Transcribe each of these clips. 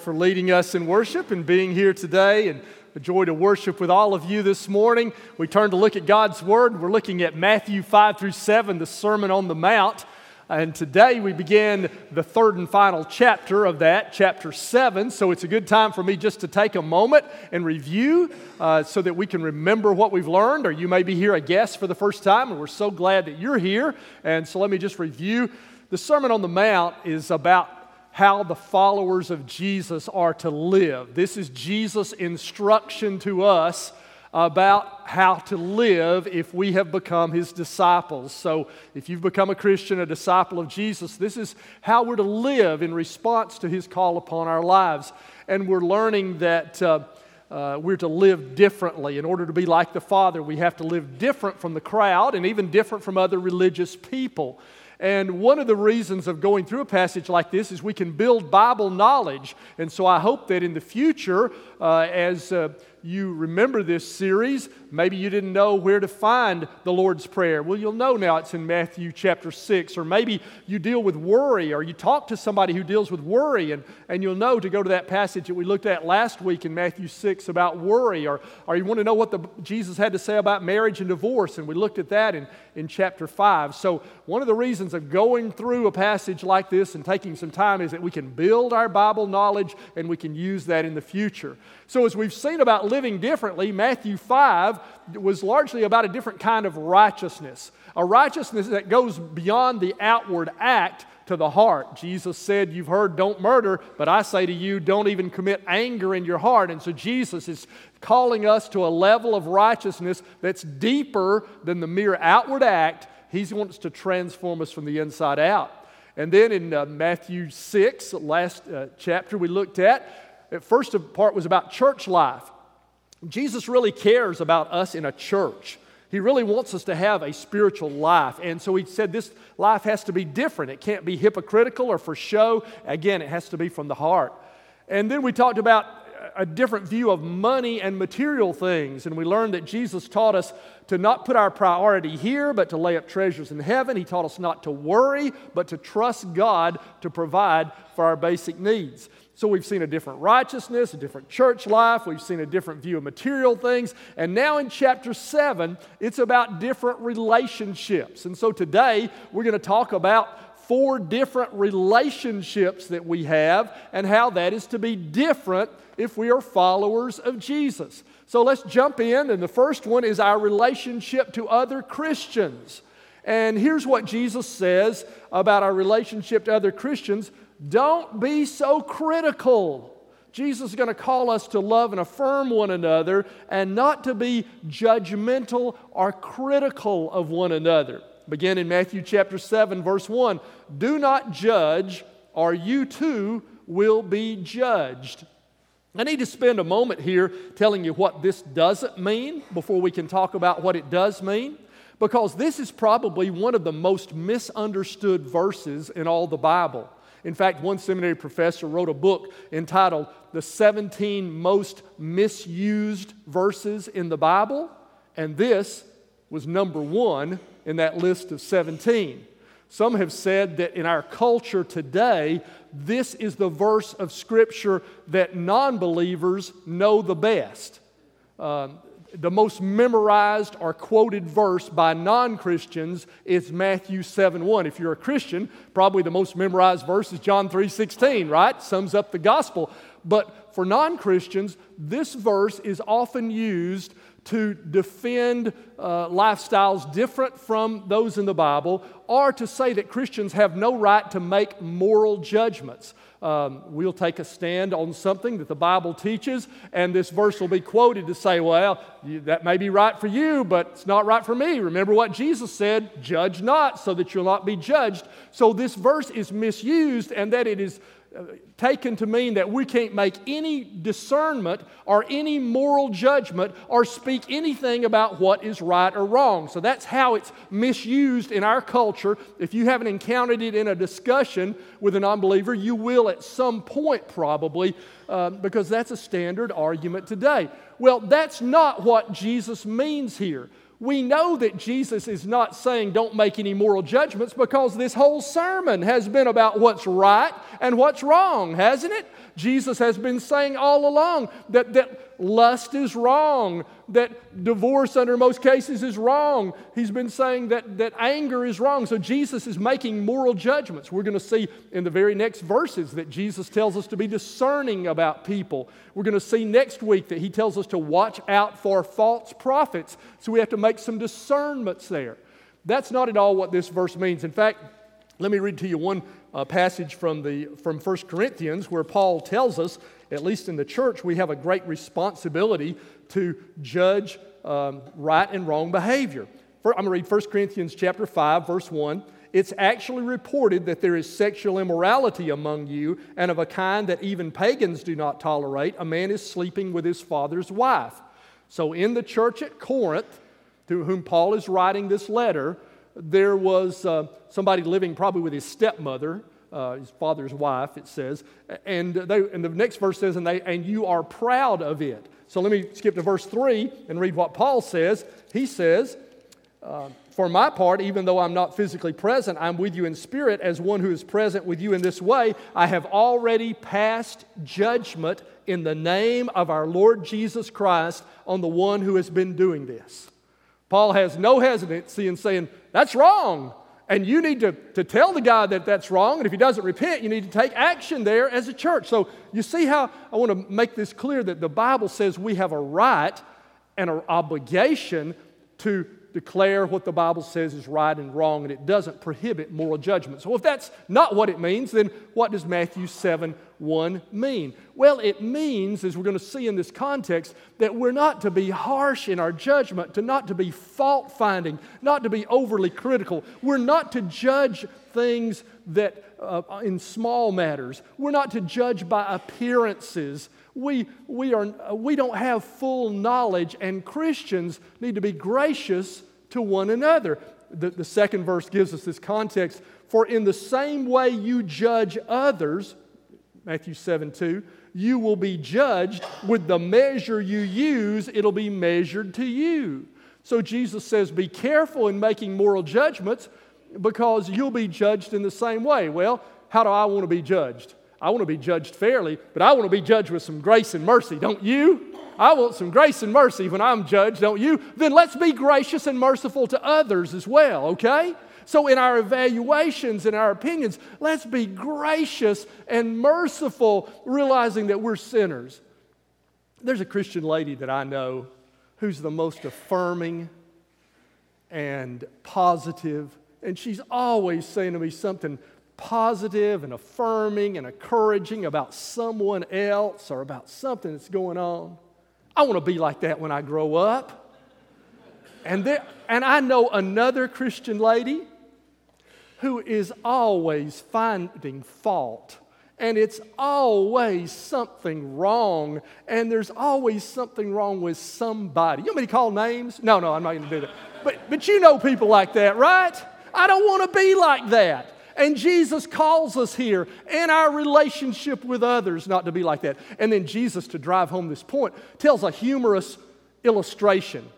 for leading us in worship and being here today and a joy to worship with all of you this morning. We turn to look at God's Word. We're looking at Matthew 5 through 7, the Sermon on the Mount. And today we begin the third and final chapter of that, chapter 7. So it's a good time for me just to take a moment and review uh, so that we can remember what we've learned. Or you may be here a guest for the first time, and we're so glad that you're here. And so let me just review. The Sermon on the Mount is about how the followers of Jesus are to live. This is Jesus' instruction to us about how to live if we have become his disciples. So, if you've become a Christian, a disciple of Jesus, this is how we're to live in response to his call upon our lives. And we're learning that. Uh, uh, we're to live differently. In order to be like the Father, we have to live different from the crowd and even different from other religious people. And one of the reasons of going through a passage like this is we can build Bible knowledge. And so I hope that in the future, uh, as uh, you remember this series, maybe you didn't know where to find the Lord's Prayer. Well, you'll know now it's in Matthew chapter 6. Or maybe you deal with worry, or you talk to somebody who deals with worry, and, and you'll know to go to that passage that we looked at last week in Matthew 6 about worry. Or, or you want to know what the, Jesus had to say about marriage and divorce, and we looked at that in, in chapter 5. So, one of the reasons of going through a passage like this and taking some time is that we can build our Bible knowledge and we can use that in the future. So, as we've seen about living differently, Matthew 5 was largely about a different kind of righteousness, a righteousness that goes beyond the outward act to the heart. Jesus said, You've heard, don't murder, but I say to you, don't even commit anger in your heart. And so Jesus is calling us to a level of righteousness that's deeper than the mere outward act. He wants to transform us from the inside out. And then in uh, Matthew 6, last uh, chapter we looked at, at first part was about church life. Jesus really cares about us in a church. He really wants us to have a spiritual life. And so he said this life has to be different. It can't be hypocritical or for show. Again, it has to be from the heart. And then we talked about a different view of money and material things. And we learned that Jesus taught us to not put our priority here, but to lay up treasures in heaven. He taught us not to worry, but to trust God to provide for our basic needs. So we've seen a different righteousness, a different church life, we've seen a different view of material things. And now in chapter 7, it's about different relationships. And so today we're going to talk about four different relationships that we have and how that is to be different if we are followers of Jesus. So let's jump in. And the first one is our relationship to other Christians. And here's what Jesus says about our relationship to other Christians don't be so critical. Jesus is going to call us to love and affirm one another and not to be judgmental or critical of one another. Begin in Matthew chapter 7, verse 1. Do not judge, or you too will be judged. I need to spend a moment here telling you what this doesn't mean before we can talk about what it does mean, because this is probably one of the most misunderstood verses in all the Bible. In fact, one seminary professor wrote a book entitled The 17 Most Misused Verses in the Bible, and this was number one in that list of 17. Some have said that in our culture today, this is the verse of Scripture that non believers know the best. Um, the most memorized or quoted verse by non Christians is Matthew 7 1. If you're a Christian, probably the most memorized verse is John 3 16, right? Sums up the gospel. But for non Christians, this verse is often used to defend uh, lifestyles different from those in the Bible, or to say that Christians have no right to make moral judgments. Um, we'll take a stand on something that the Bible teaches, and this verse will be quoted to say, Well, you, that may be right for you, but it's not right for me. Remember what Jesus said judge not, so that you'll not be judged. So this verse is misused, and that it is taken to mean that we can't make any discernment or any moral judgment or speak anything about what is right or wrong. So that's how it's misused in our culture. If you haven't encountered it in a discussion with an unbeliever, you will at some point probably, uh, because that's a standard argument today. Well, that's not what Jesus means here. We know that Jesus is not saying don't make any moral judgments because this whole sermon has been about what's right and what's wrong, hasn't it? Jesus has been saying all along that, that lust is wrong, that divorce under most cases is wrong. He's been saying that, that anger is wrong. So Jesus is making moral judgments. We're going to see in the very next verses that Jesus tells us to be discerning about people. We're going to see next week that he tells us to watch out for false prophets. So we have to make some discernments there. That's not at all what this verse means. In fact, let me read to you one uh, passage from, the, from 1 Corinthians where Paul tells us, at least in the church, we have a great responsibility to judge um, right and wrong behavior. For, I'm going to read 1 Corinthians chapter 5, verse 1. It's actually reported that there is sexual immorality among you, and of a kind that even pagans do not tolerate. A man is sleeping with his father's wife. So, in the church at Corinth, to whom Paul is writing this letter, there was uh, somebody living probably with his stepmother, uh, his father's wife, it says. And, they, and the next verse says, and, they, and you are proud of it. So let me skip to verse 3 and read what Paul says. He says, uh, For my part, even though I'm not physically present, I'm with you in spirit as one who is present with you in this way. I have already passed judgment in the name of our Lord Jesus Christ on the one who has been doing this. Paul has no hesitancy in saying, That's wrong. And you need to, to tell the guy that that's wrong. And if he doesn't repent, you need to take action there as a church. So you see how I want to make this clear that the Bible says we have a right and an obligation to declare what the Bible says is right and wrong, and it doesn't prohibit moral judgment. So, if that's not what it means, then what does Matthew 7 1 mean? Well, it means, as we're going to see in this context, that we're not to be harsh in our judgment, to not to be fault finding, not to be overly critical. We're not to judge things that uh, in small matters. We're not to judge by appearances we, we, are, we don't have full knowledge, and Christians need to be gracious to one another. The, the second verse gives us this context. For in the same way you judge others, Matthew 7 2, you will be judged. With the measure you use, it'll be measured to you. So Jesus says, Be careful in making moral judgments because you'll be judged in the same way. Well, how do I want to be judged? I want to be judged fairly, but I want to be judged with some grace and mercy, don't you? I want some grace and mercy when I'm judged, don't you? Then let's be gracious and merciful to others as well, okay? So, in our evaluations and our opinions, let's be gracious and merciful, realizing that we're sinners. There's a Christian lady that I know who's the most affirming and positive, and she's always saying to me something positive and affirming and encouraging about someone else or about something that's going on. I want to be like that when I grow up. And, there, and I know another Christian lady who is always finding fault. And it's always something wrong. And there's always something wrong with somebody. You want me to call names? No, no, I'm not going to do that. But, but you know people like that, right? I don't want to be like that. And Jesus calls us here in our relationship with others not to be like that. And then Jesus, to drive home this point, tells a humorous illustration.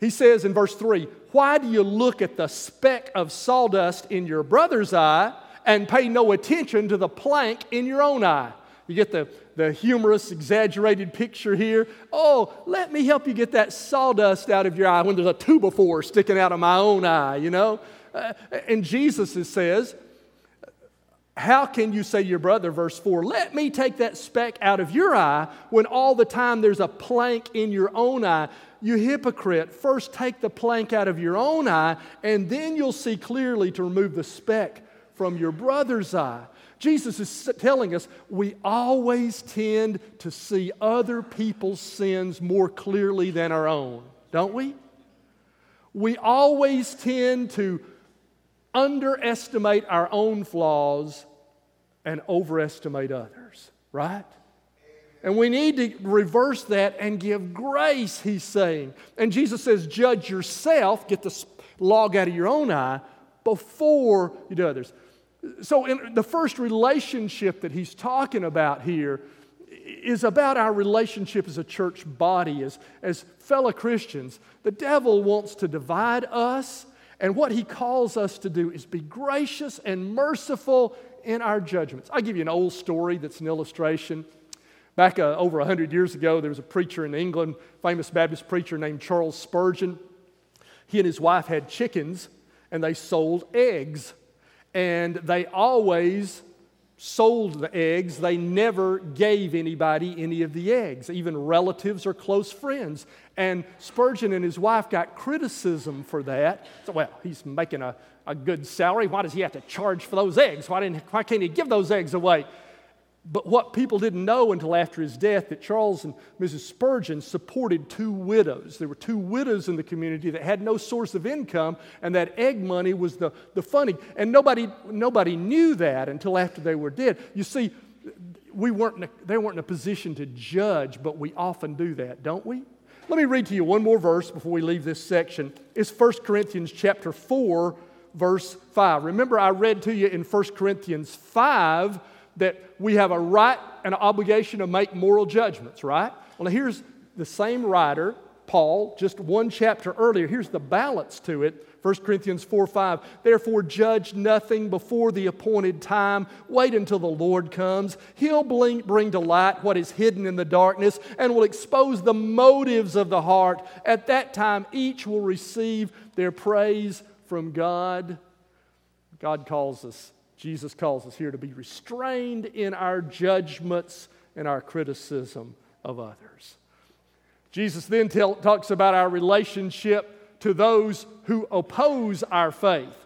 He says in verse 3 Why do you look at the speck of sawdust in your brother's eye and pay no attention to the plank in your own eye? You get the, the humorous, exaggerated picture here. Oh, let me help you get that sawdust out of your eye when there's a two before sticking out of my own eye, you know? Uh, and Jesus says, how can you say your brother, verse 4, let me take that speck out of your eye when all the time there's a plank in your own eye? You hypocrite, first take the plank out of your own eye, and then you'll see clearly to remove the speck from your brother's eye. Jesus is telling us we always tend to see other people's sins more clearly than our own, don't we? We always tend to underestimate our own flaws and overestimate others, right? And we need to reverse that and give grace, he's saying. And Jesus says, judge yourself, get the log out of your own eye before you do others. So, in the first relationship that he's talking about here is about our relationship as a church body, as, as fellow Christians. The devil wants to divide us, and what he calls us to do is be gracious and merciful in our judgments. I'll give you an old story that's an illustration. Back uh, over 100 years ago, there was a preacher in England, famous Baptist preacher named Charles Spurgeon. He and his wife had chickens, and they sold eggs. And they always sold the eggs, they never gave anybody any of the eggs, even relatives or close friends. And Spurgeon and his wife got criticism for that. So, well, he's making a, a good salary. Why does he have to charge for those eggs? Why, didn't, why can't he give those eggs away? But what people didn't know until after his death that Charles and Mrs. Spurgeon supported two widows. There were two widows in the community that had no source of income, and that egg money was the, the funding. And nobody, nobody knew that until after they were dead. You see, we weren't a, they weren't in a position to judge, but we often do that, don't we? Let me read to you one more verse before we leave this section. It's 1 Corinthians chapter 4, verse 5. Remember, I read to you in 1 Corinthians 5 that we have a right and an obligation to make moral judgments, right? Well, here's the same writer, Paul, just one chapter earlier. Here's the balance to it 1 Corinthians 4 5. Therefore, judge nothing before the appointed time. Wait until the Lord comes. He'll bring to light what is hidden in the darkness and will expose the motives of the heart. At that time, each will receive their praise from God. God calls us Jesus calls us here to be restrained in our judgments and our criticism of others. Jesus then tell, talks about our relationship to those who oppose our faith.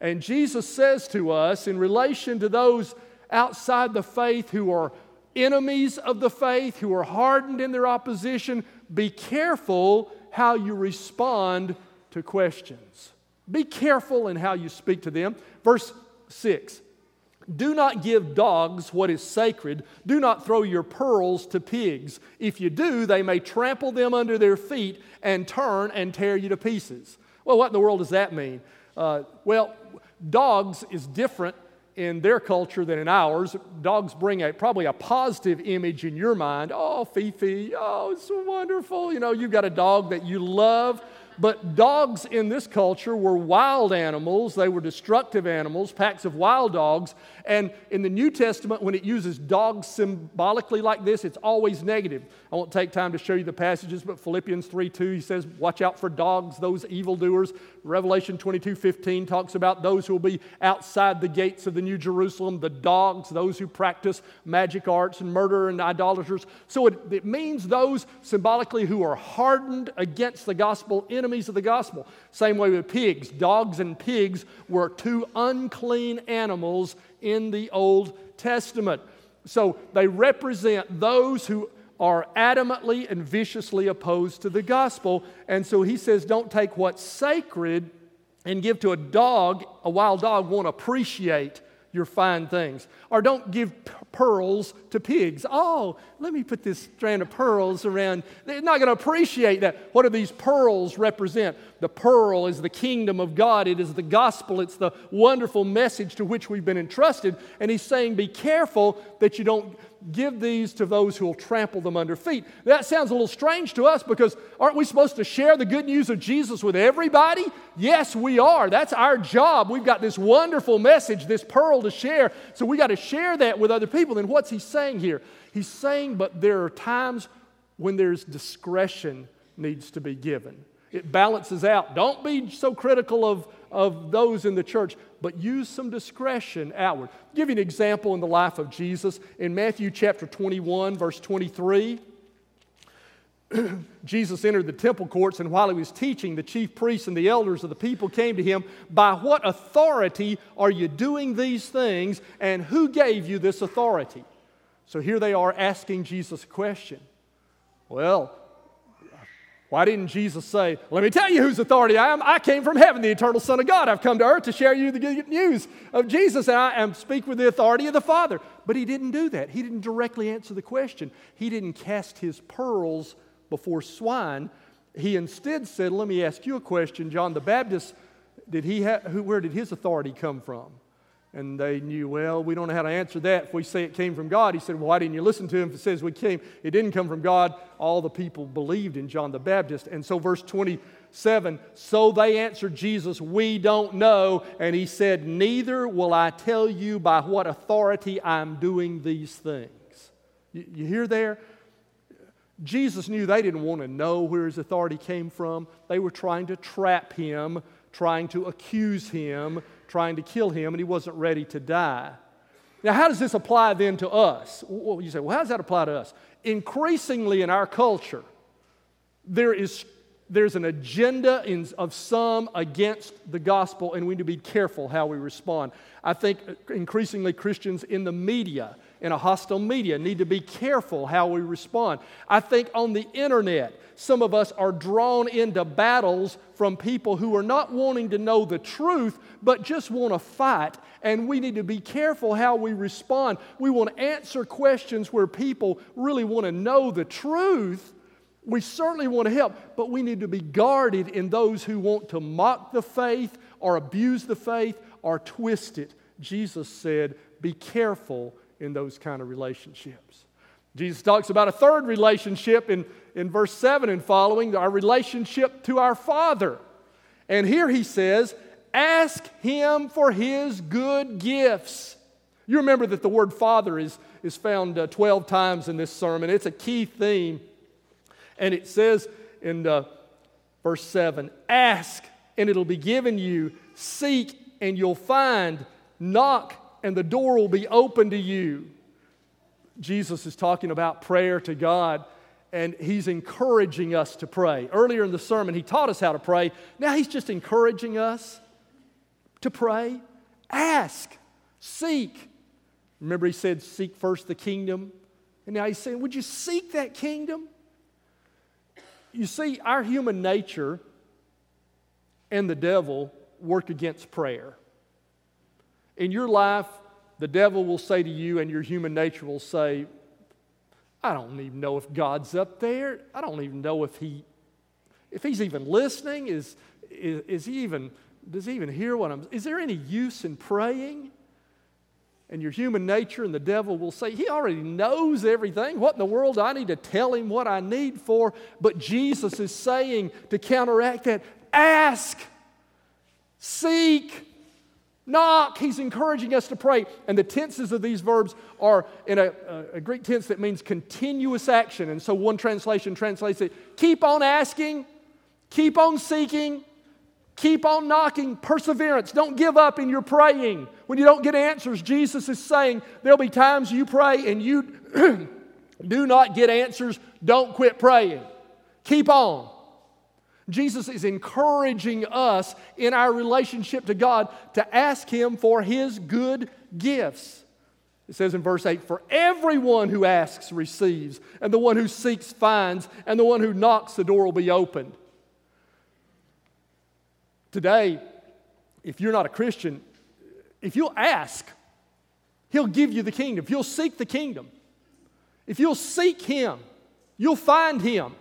And Jesus says to us, in relation to those outside the faith who are enemies of the faith, who are hardened in their opposition, be careful how you respond to questions. Be careful in how you speak to them. Verse 6. Do not give dogs what is sacred. Do not throw your pearls to pigs. If you do, they may trample them under their feet and turn and tear you to pieces. Well, what in the world does that mean? Uh, well, dogs is different in their culture than in ours. Dogs bring a probably a positive image in your mind. Oh, Fifi, oh, it's so wonderful. You know, you've got a dog that you love. But dogs in this culture were wild animals. They were destructive animals, packs of wild dogs. And in the New Testament, when it uses dogs symbolically like this, it's always negative. I won't take time to show you the passages, but Philippians 3 2, he says, Watch out for dogs, those evildoers. Revelation 22 15 talks about those who will be outside the gates of the New Jerusalem, the dogs, those who practice magic arts and murder and idolaters. So it, it means those symbolically who are hardened against the gospel, enemies of the gospel. Same way with pigs. Dogs and pigs were two unclean animals in the Old Testament. So they represent those who are adamantly and viciously opposed to the gospel. And so he says, don't take what's sacred and give to a dog. A wild dog won't appreciate your fine things. Or don't give pearls to pigs. Oh, let me put this strand of pearls around. They're not going to appreciate that. What do these pearls represent? The pearl is the kingdom of God, it is the gospel, it's the wonderful message to which we've been entrusted. And he's saying, be careful that you don't give these to those who will trample them under feet. That sounds a little strange to us because aren't we supposed to share the good news of Jesus with everybody? Yes, we are. That's our job. We've got this wonderful message, this pearl to share. So we got to share that with other people. And what's he saying here? He's saying, but there are times when there's discretion needs to be given. It balances out. Don't be so critical of, of those in the church but use some discretion outward. I'll give you an example in the life of Jesus. In Matthew chapter 21, verse 23, Jesus entered the temple courts, and while he was teaching, the chief priests and the elders of the people came to him. By what authority are you doing these things, and who gave you this authority? So here they are asking Jesus a question. Well, why didn't Jesus say, Let me tell you whose authority I am? I came from heaven, the eternal Son of God. I've come to earth to share you the good news of Jesus, and I am speak with the authority of the Father. But he didn't do that. He didn't directly answer the question. He didn't cast his pearls before swine. He instead said, Let me ask you a question. John the Baptist, did he ha- who, where did his authority come from? And they knew, well, we don't know how to answer that. If we say it came from God, he said, well, why didn't you listen to him if it says we came? It didn't come from God. All the people believed in John the Baptist. And so, verse 27 so they answered Jesus, We don't know. And he said, Neither will I tell you by what authority I'm doing these things. You, you hear there? Jesus knew they didn't want to know where his authority came from. They were trying to trap him, trying to accuse him, trying to kill him, and he wasn't ready to die. Now, how does this apply then to us? Well, you say, well, how does that apply to us? Increasingly in our culture, there is there's an agenda in, of some against the gospel, and we need to be careful how we respond. I think uh, increasingly Christians in the media in a hostile media need to be careful how we respond. I think on the internet, some of us are drawn into battles from people who are not wanting to know the truth, but just want to fight. And we need to be careful how we respond. We want to answer questions where people really want to know the truth. We certainly want to help, but we need to be guarded in those who want to mock the faith or abuse the faith or twist it. Jesus said, Be careful in those kind of relationships. Jesus talks about a third relationship in, in verse 7 and following, our relationship to our Father. And here he says, Ask him for his good gifts. You remember that the word Father is, is found uh, 12 times in this sermon. It's a key theme. And it says in uh, verse 7 Ask and it'll be given you, seek and you'll find, knock and the door will be open to you. Jesus is talking about prayer to God, and he's encouraging us to pray. Earlier in the sermon, he taught us how to pray. Now he's just encouraging us to pray. Ask, seek. Remember, he said, Seek first the kingdom. And now he's saying, Would you seek that kingdom? You see, our human nature and the devil work against prayer. In your life, the devil will say to you, and your human nature will say, I don't even know if God's up there. I don't even know if he if he's even listening. Is, is, is he even does he even hear what I'm is there any use in praying? And your human nature and the devil will say, He already knows everything. What in the world? Do I need to tell him what I need for. But Jesus is saying to counteract that, ask, seek, Knock, he's encouraging us to pray. And the tenses of these verbs are in a, a, Greek tense that means continuous action. And so one translation translates it keep on asking, keep on seeking, keep on knocking, perseverance. Don't give up in your praying. When you don't get answers, Jesus is saying there'll be times you pray and you do not get answers. Don't quit praying. Keep on. Jesus is encouraging us in our relationship to God to ask Him for His good gifts. It says in verse 8, For everyone who asks receives, and the one who seeks finds, and the one who knocks, the door will be opened. Today, if you're not a Christian, if you'll ask, He'll give you the kingdom. If you'll seek the kingdom, if you'll seek Him, you'll find Him.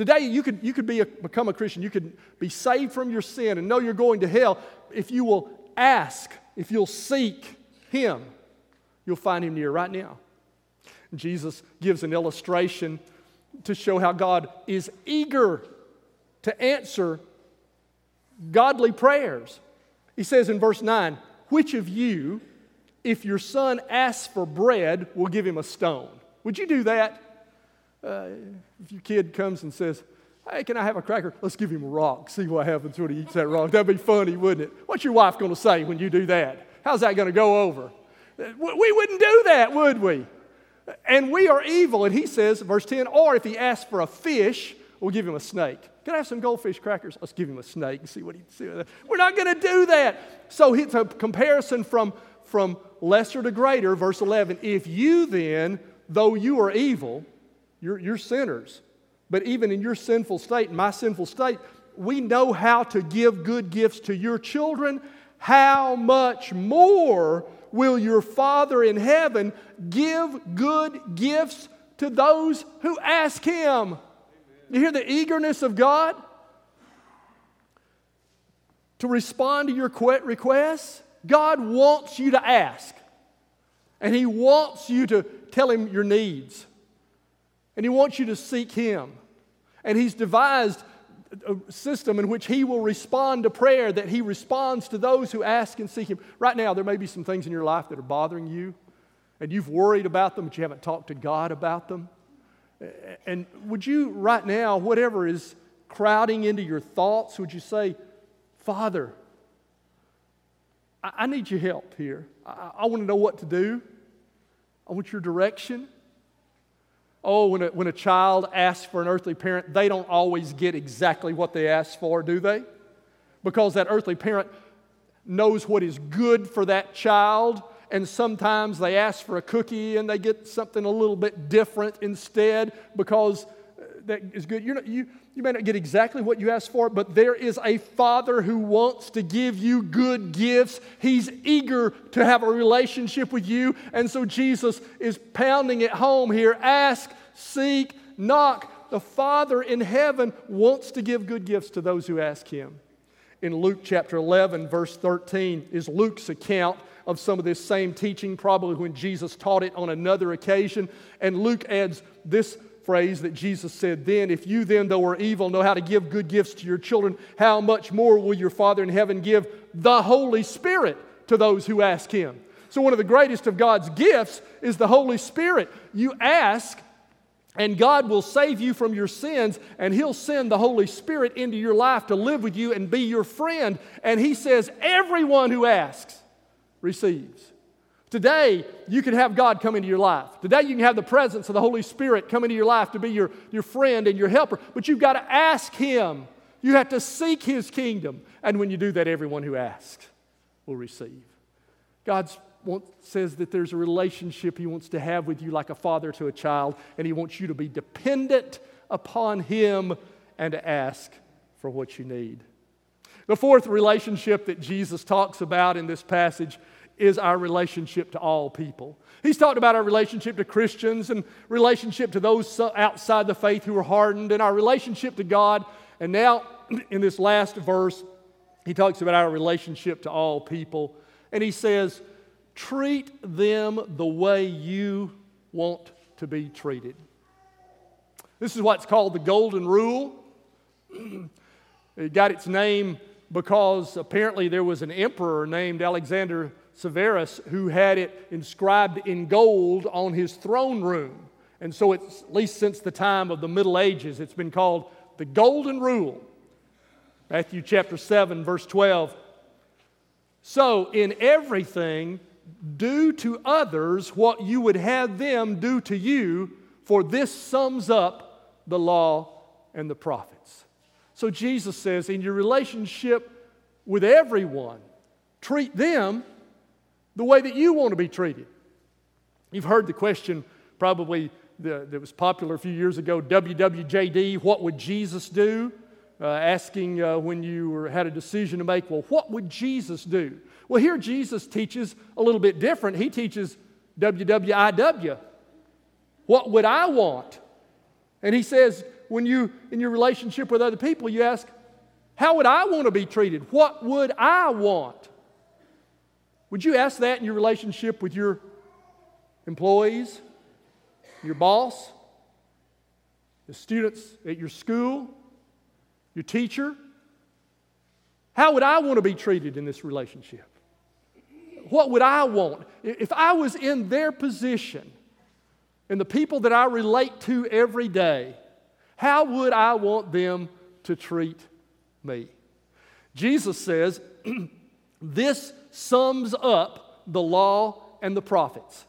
Today, you could, you could be a, become a Christian. You could be saved from your sin and know you're going to hell if you will ask, if you'll seek Him. You'll find Him near right now. Jesus gives an illustration to show how God is eager to answer godly prayers. He says in verse 9, Which of you, if your son asks for bread, will give him a stone? Would you do that? Uh, if your kid comes and says, Hey, can I have a cracker? Let's give him a rock. See what happens when he eats that rock. That'd be funny, wouldn't it? What's your wife going to say when you do that? How's that going to go over? We wouldn't do that, would we? And we are evil. And he says, verse 10, or if he asks for a fish, we'll give him a snake. Can I have some goldfish crackers? Let's give him a snake and see what he see. We're not going to do that. So it's a comparison from, from lesser to greater. Verse 11, if you then, though you are evil, you're, you're sinners. But even in your sinful state, my sinful state, we know how to give good gifts to your children. How much more will your Father in heaven give good gifts to those who ask Him? You hear the eagerness of God to respond to your requests? God wants you to ask. And He wants you to tell Him your needs. And He wants you to seek Him. And He's devised a system in which He will respond to prayer, that He responds to those who ask and seek Him. Right now, there may be some things in your life that are bothering you, and you've worried about them, but you haven't talked to God about them. And would you, right now, whatever is crowding into your thoughts, would you say, Father, I, need your help here. I, I want to know what to do. I want your direction. Oh, when a, when a child asks for an earthly parent, they don't always get exactly what they ask for, do they? Because that earthly parent knows what is good for that child, and sometimes they ask for a cookie and they get something a little bit different instead because that is good. You're not, you, you may not get exactly what you asked for, but there is a Father who wants to give you good gifts. He's eager to have a relationship with you. And so Jesus is pounding it home here ask, seek, knock. The Father in heaven wants to give good gifts to those who ask Him. In Luke chapter 11, verse 13, is Luke's account of some of this same teaching, probably when Jesus taught it on another occasion. And Luke adds this phrase that Jesus said then If you then, though are evil, know how to give good gifts to your children, how much more will your Father in heaven give the Holy Spirit to those who ask Him? So, one of the greatest of God's gifts is the Holy Spirit. You ask, and God will save you from your sins, and He'll send the Holy Spirit into your life to live with you and be your friend. And He says, Everyone who asks receives. Today, you can have God come into your life. Today, you can have the presence of the Holy Spirit come into your life to be your, your friend and your helper. But you've got to ask Him. You have to seek His kingdom. And when you do that, everyone who asks will receive. God says that there's a relationship He wants to have with you like a father to a child, and He wants you to be dependent upon Him and to ask for what you need. The fourth relationship that Jesus talks about in this passage is our relationship to all people. He's talked about our relationship to Christians and relationship to those outside the faith who are hardened and our relationship to God. And now, in this last verse, he talks about our relationship to all people. And he says, treat them the way you want to be treated. This is what's called the Golden Rule. it got its name because apparently there was an emperor named Alexander Severus who had it inscribed in gold on his throne room. And so it's at least since the time of the Middle Ages, it's been called the Golden Rule. Matthew chapter 7, verse 12. So, in everything, do to others what you would have them do to you, for this sums up the law and the prophets. So, Jesus says, in your relationship with everyone, treat them the way that you want to be treated. You've heard the question probably that was popular a few years ago WWJD, what would Jesus do? Uh, asking uh, when you were, had a decision to make, well, what would Jesus do? Well, here Jesus teaches a little bit different. He teaches WWIW. What would I want? And he says, when you, in your relationship with other people, you ask, how would I want to be treated? What would I want? Would you ask that in your relationship with your employees, your boss, the students at your school, your teacher? How would I want to be treated in this relationship? What would I want? If I was in their position and the people that I relate to every day, how would I want them to treat me? Jesus says, This sums up the law and the prophets.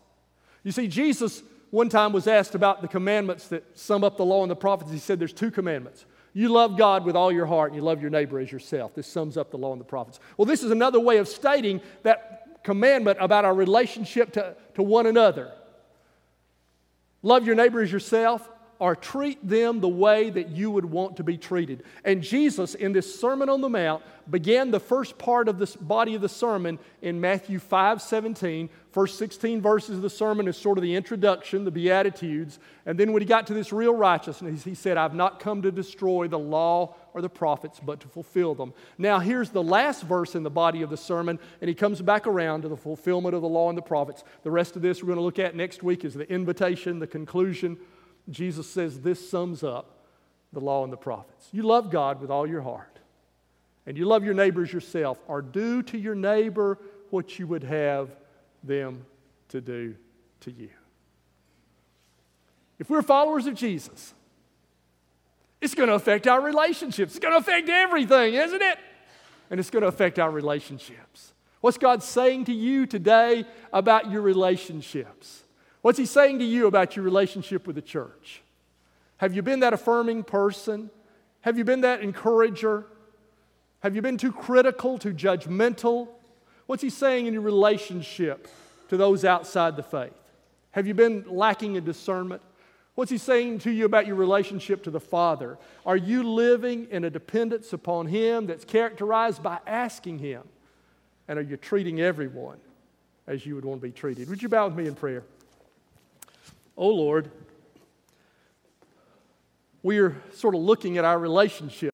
You see, Jesus one time was asked about the commandments that sum up the law and the prophets. He said there's two commandments. You love God with all your heart and you love your neighbor as yourself. This sums up the law and the prophets. Well, this is another way of stating that commandment about our relationship to, to one another. Love your neighbor as yourself. Or treat them the way that you would want to be treated. And Jesus, in this Sermon on the Mount, began the first part of this body of the sermon in Matthew 5 17. First 16 verses of the sermon is sort of the introduction, the Beatitudes. And then when he got to this real righteousness, he said, I've not come to destroy the law or the prophets, but to fulfill them. Now, here's the last verse in the body of the sermon, and he comes back around to the fulfillment of the law and the prophets. The rest of this we're going to look at next week is the invitation, the conclusion. Jesus says this sums up the law and the prophets. You love God with all your heart, and you love your neighbors yourself, or do to your neighbor what you would have them to do to you. If we're followers of Jesus, it's going to affect our relationships. It's going to affect everything, isn't it? And it's going to affect our relationships. What's God saying to you today about your relationships? What's He saying to you about your relationship with the church? Have you been that affirming person? Have you been that encourager? Have you been too critical, too judgmental? What's He saying in your relationship to those outside the faith? Have you been lacking in discernment? What's he saying to you about your relationship to the Father? Are you living in a dependence upon Him that's characterized by asking Him? And are you treating everyone as you would want to be treated? Would you bow with me in prayer? Oh Lord, we are sort of looking at our relationship